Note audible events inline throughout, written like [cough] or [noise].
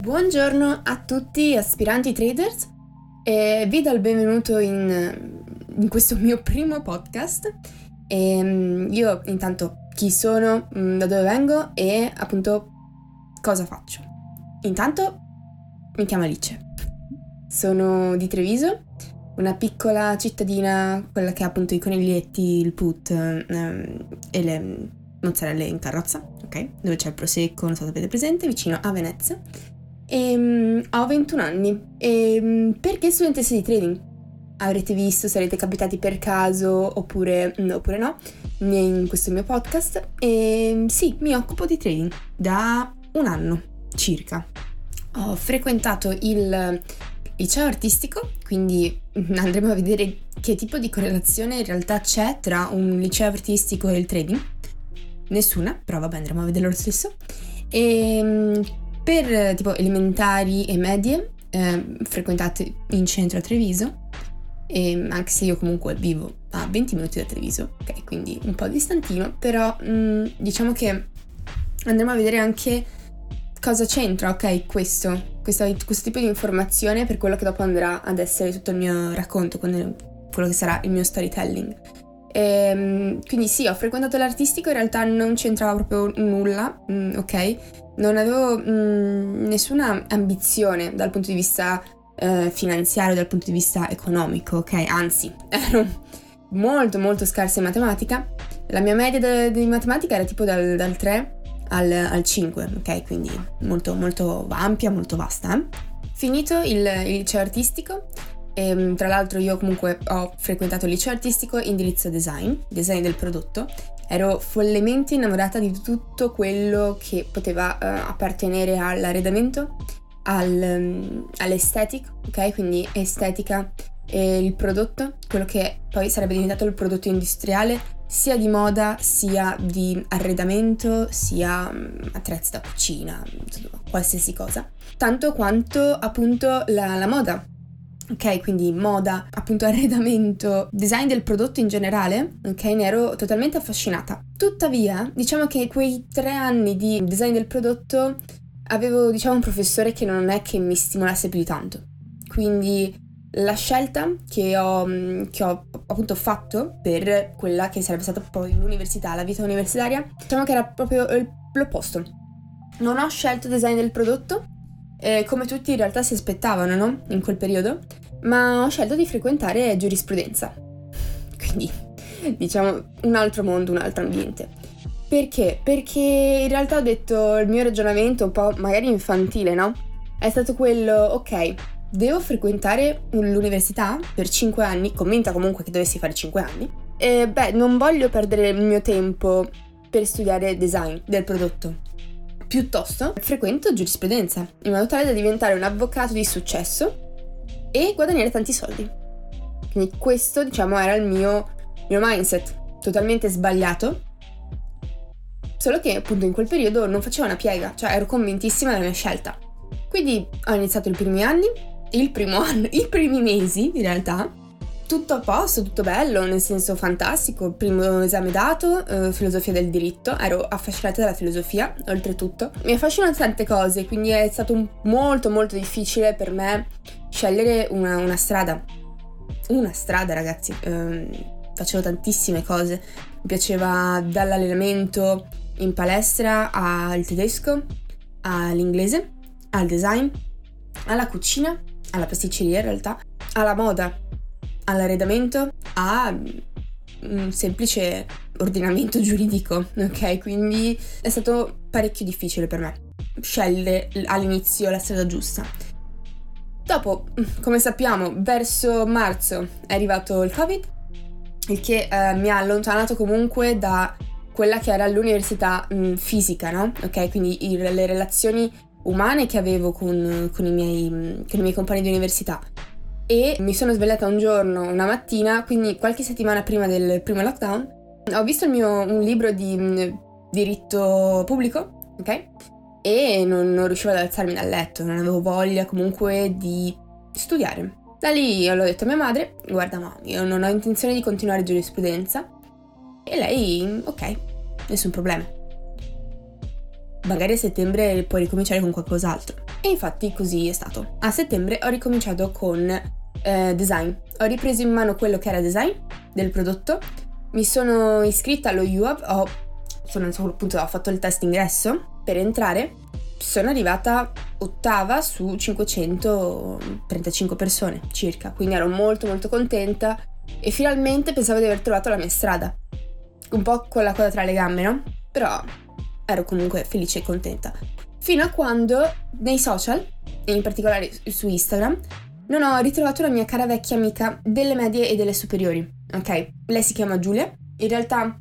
Buongiorno a tutti aspiranti traders e vi do il benvenuto in, in questo mio primo podcast. E, ehm, io intanto chi sono, mm, da dove vengo e appunto cosa faccio. Intanto mi chiamo Alice, sono di Treviso, una piccola cittadina, quella che ha appunto i coniglietti, il put ehm, e le mozzarelle in carrozza, ok? Dove c'è il prosecco, non so se avete presente, vicino a Venezia. E, um, ho 21 anni. E um, perché studentessa di trading? Avrete visto, sarete capitati per caso oppure, mm, oppure no, in questo mio podcast. E sì, mi occupo di trading da un anno circa. Ho frequentato il liceo artistico, quindi andremo a vedere che tipo di correlazione in realtà c'è tra un liceo artistico e il trading. Nessuna, però vabbè andremo a vederlo lo stesso. E per tipo elementari e medie, eh, frequentate in centro a Treviso, e anche se io comunque vivo a 20 minuti da Treviso, ok, quindi un po' distantino, però mh, mm, diciamo che andremo a vedere anche cosa c'entra, ok, questo, questo, questo tipo di informazione per quello che dopo andrà ad essere tutto il mio racconto, quello che sarà il mio storytelling. E, ehm, quindi sì, ho frequentato l'artistico, in realtà non c'entrava proprio nulla, mm, ok? non avevo mh, mm, nessuna ambizione dal punto di vista eh, finanziario, dal punto di vista economico, ok? Anzi, [laughs] ero molto molto scarsa in matematica. La mia media di matematica era tipo dal, dal 3 al, al, 5, ok? Quindi molto molto ampia, molto vasta. Finito il, il liceo artistico, e, ehm, tra l'altro io comunque ho frequentato il liceo artistico indirizzo design, design del prodotto, ero follemente innamorata di tutto quello che poteva uh, appartenere all'arredamento, al, um, all'estetica, ok? Quindi estetica e il prodotto, quello che poi sarebbe diventato il prodotto industriale, sia di moda, sia di arredamento, sia um, attrezzi da cucina, insomma, qualsiasi cosa. Tanto quanto appunto la, la moda, ok? Quindi moda, appunto [laughs] arredamento, design del prodotto in generale, ok? Ne ero totalmente affascinata. Tuttavia, diciamo che quei tre anni di design del prodotto avevo, diciamo, un professore che non è che mi stimolasse più di tanto. Quindi la scelta che ho, che ho appunto fatto per quella che sarebbe stata poi l'università, la vita universitaria, diciamo che era proprio l'opposto. Non ho scelto design del prodotto, eh, come tutti in realtà si aspettavano, no? In quel periodo, ma ho scelto di frequentare giurisprudenza. Quindi, diciamo, un altro mondo, un altro ambiente. Perché? Perché in realtà ho detto il mio ragionamento un po' magari infantile, no? È stato quello, ok, devo frequentare l'università per 5 anni, commenta comunque che dovessi fare 5 anni, e beh, non voglio perdere il mio tempo per studiare design del prodotto Piuttosto frequento giurisprudenza, in modo tale da diventare un avvocato di successo e guadagnare tanti soldi. Quindi questo, diciamo, era il mio, mio mindset, totalmente sbagliato. Solo che appunto in quel periodo non facevo una piega, cioè ero convintissima della mia scelta. Quindi ho iniziato i primi anni, il primo anno, [laughs] i primi mesi in realtà, tutto a posto, tutto bello, nel senso fantastico. Primo esame dato, eh, filosofia del diritto. Ero affascinata dalla filosofia, oltretutto. Mi affascinano tante cose, quindi è stato molto molto difficile per me scegliere una, una strada. Una strada, ragazzi. Eh, facevo tantissime cose. Mi piaceva dall'allenamento in palestra al tedesco, all'inglese, al design, alla cucina, alla pasticceria in realtà, alla moda all'arredamento a un semplice ordinamento giuridico, ok? Quindi è stato parecchio difficile per me scegliere all'inizio la strada giusta. Dopo, come sappiamo, verso marzo è arrivato il Covid, il che eh, mi ha allontanato comunque da quella che era l'università mh, fisica, no? Ok? Quindi il, le relazioni umane che avevo con, con, i miei, con i miei compagni di università e mi sono svegliata un giorno, una mattina, quindi qualche settimana prima del primo lockdown, ho visto mio, un libro di mh, mm, diritto pubblico, ok? E non, non, riuscivo ad alzarmi dal letto, non avevo voglia comunque di studiare. Da lì l'ho detto a mia madre, guarda ma io non ho intenzione di continuare giurisprudenza. E lei, ok, nessun problema. Magari a settembre puoi ricominciare con qualcos'altro. E infatti così è stato. A settembre ho ricominciato con eh, design. Ho ripreso in mano quello che era design del prodotto. Mi sono iscritta allo UAB, ho, sono, appunto, ho fatto il test ingresso per entrare. Sono arrivata ottava su 535 persone circa, quindi ero molto molto contenta e finalmente pensavo di aver trovato la mia strada. Un po' con la coda tra le gambe, no? Però ero comunque felice e contenta. Fino a quando nei social, e in particolare su Instagram, non ho ritrovato la mia cara vecchia amica delle medie e delle superiori. Ok, lei si chiama Giulia. In realtà,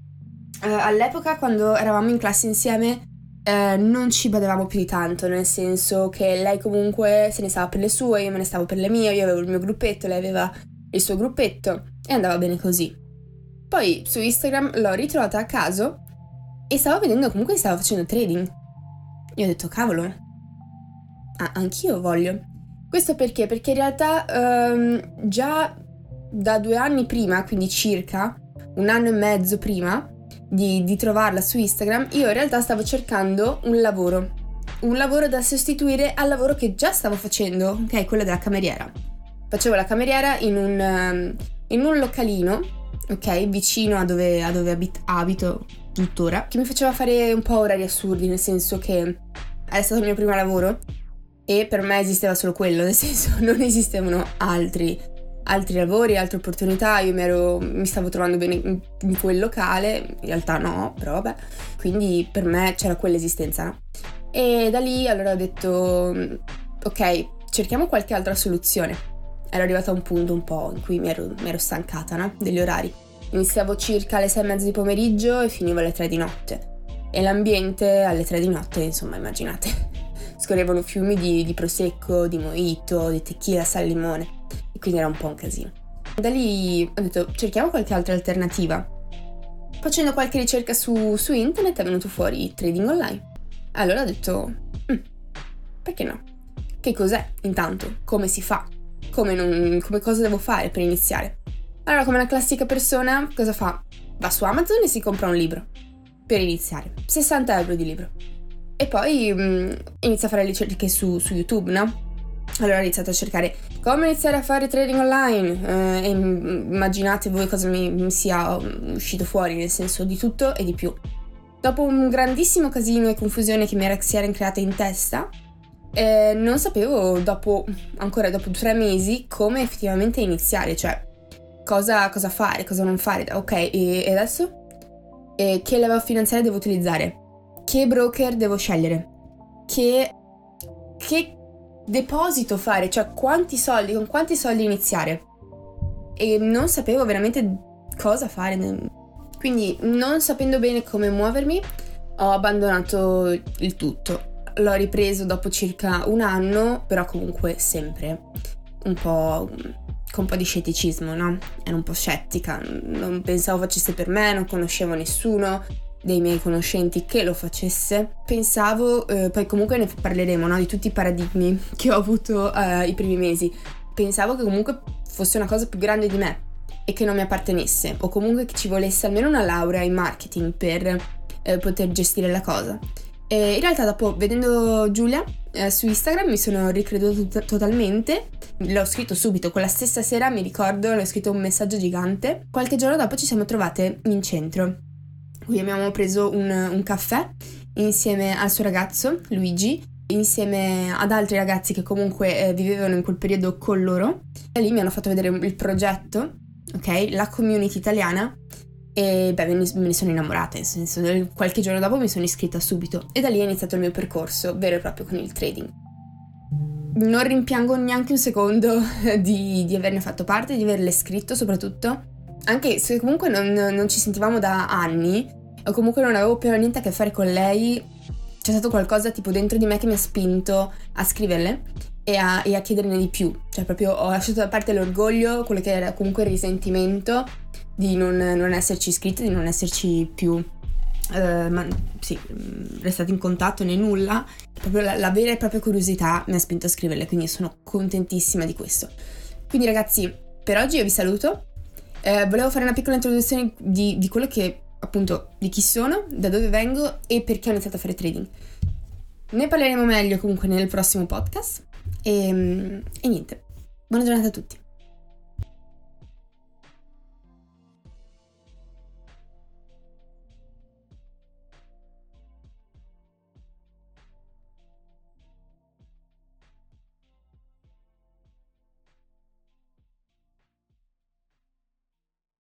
eh, all'epoca, quando eravamo in classe insieme, eh, non ci badavamo più di tanto, nel senso che lei comunque se ne stava per le sue, io me ne stavo per le mie, io avevo il mio gruppetto, lei aveva il suo gruppetto e andava bene così. Poi su Instagram l'ho ritrovata a caso e stavo vedendo comunque che stava facendo trading. Io ho detto, cavolo, ah, anch'io voglio. Questo perché? Perché in realtà um, già da due anni prima, quindi circa un anno e mezzo prima di, di trovarla su Instagram, io in realtà stavo cercando un lavoro. Un lavoro da sostituire al lavoro che già stavo facendo, che è quello della cameriera. Facevo la cameriera in un, um, in un localino, ok, vicino a dove, a dove abit- abito tuttora, che mi faceva fare un po' orari assurdi, nel senso che è stato il mio primo lavoro e per me esisteva solo quello, nel [laughs] senso non esistevano altri, altri lavori, altre opportunità, io mi, ero, mi stavo trovando bene in, in, quel locale, in realtà no, però vabbè, quindi per me c'era quell'esistenza, no? E da lì allora ho detto, ok, cerchiamo qualche altra soluzione. Ero arrivata a un punto un po' in cui mi ero, mi ero stancata, no? Degli orari. Iniziavo circa alle sei e mezza di pomeriggio e finivo alle tre di notte. E l'ambiente alle tre di notte, insomma, immaginate. Scorrevano fiumi di, di prosecco, di mojito, di tequila, sal limone. E quindi era un po' un casino. Da lì ho detto, cerchiamo qualche altra alternativa. Facendo qualche ricerca su, su internet è venuto fuori trading online. Allora ho detto, mm, perché no? Che cos'è intanto? Come si fa? Come, non, come cosa devo fare per iniziare? Allora, come una classica persona, cosa fa? Va su Amazon e si compra un libro. Per iniziare. 60 euro di libro. E poi mh, mm, inizia a fare ricerche su, su, YouTube, no? Allora ho iniziato a cercare come iniziare a fare trading online eh, e immaginate voi cosa mi, mi sia mm, uscito fuori, nel senso di tutto e di più. Dopo un grandissimo casino e confusione che mi era, si era creata in testa, eh, non sapevo dopo, ancora dopo tre mesi, come effettivamente iniziare, cioè cosa, cosa fare, cosa non fare. Ok, e, e adesso? E che level finanziario devo utilizzare? Che broker devo scegliere? Che, che deposito fare? Cioè quanti soldi, con quanti soldi iniziare? E non sapevo veramente cosa fare. Quindi non sapendo bene come muovermi, ho abbandonato il tutto. L'ho ripreso dopo circa un anno, però comunque sempre un po' con un po' di scetticismo, no? Ero un po' scettica, non pensavo facesse per me, non conoscevo nessuno dei miei conoscenti che lo facesse. Pensavo, eh, poi comunque ne parleremo, no? Di tutti i paradigmi [laughs] che ho avuto eh, i primi mesi. Pensavo che comunque fosse una cosa più grande di me e che non mi appartenesse, o comunque che ci volesse almeno una laurea in marketing per eh, poter gestire la cosa. E in realtà dopo vedendo Giulia eh, su Instagram mi sono ricreduto t- totalmente, l'ho scritto subito, quella stessa sera mi ricordo, l'ho scritto un messaggio gigante. Qualche giorno dopo ci siamo trovate in centro. Qui abbiamo preso un, un caffè insieme al suo ragazzo, Luigi, insieme ad altri ragazzi che comunque eh, vivevano in quel periodo con loro. E lì mi hanno fatto vedere il progetto, ok? La community italiana e beh, me ne sono innamorata, nel senso, qualche giorno dopo mi sono iscritta subito e da lì è iniziato il mio percorso vero e proprio con il trading. Non rimpiango neanche un secondo [laughs] di, di averne fatto parte, di averle scritto soprattutto, anche se comunque non, non ci sentivamo da anni o comunque non avevo più niente a che fare con lei, c'è stato qualcosa tipo dentro di me che mi ha spinto a scriverle e a, e a chiederne di più, cioè proprio ho lasciato da parte l'orgoglio, quello che era comunque il risentimento di non, non esserci iscritti, di non esserci più Uh, ma, sì, mm, restati in contatto né nulla, proprio la, la, vera e propria curiosità mi ha spinto a scriverle, quindi sono contentissima di questo. Quindi ragazzi, per oggi io vi saluto. Eh, volevo fare una piccola introduzione di, di, quello che, appunto, di chi sono, da dove vengo e perché ho iniziato a fare trading. ne parleremo meglio comunque nel prossimo podcast. E, e niente, buona giornata a tutti.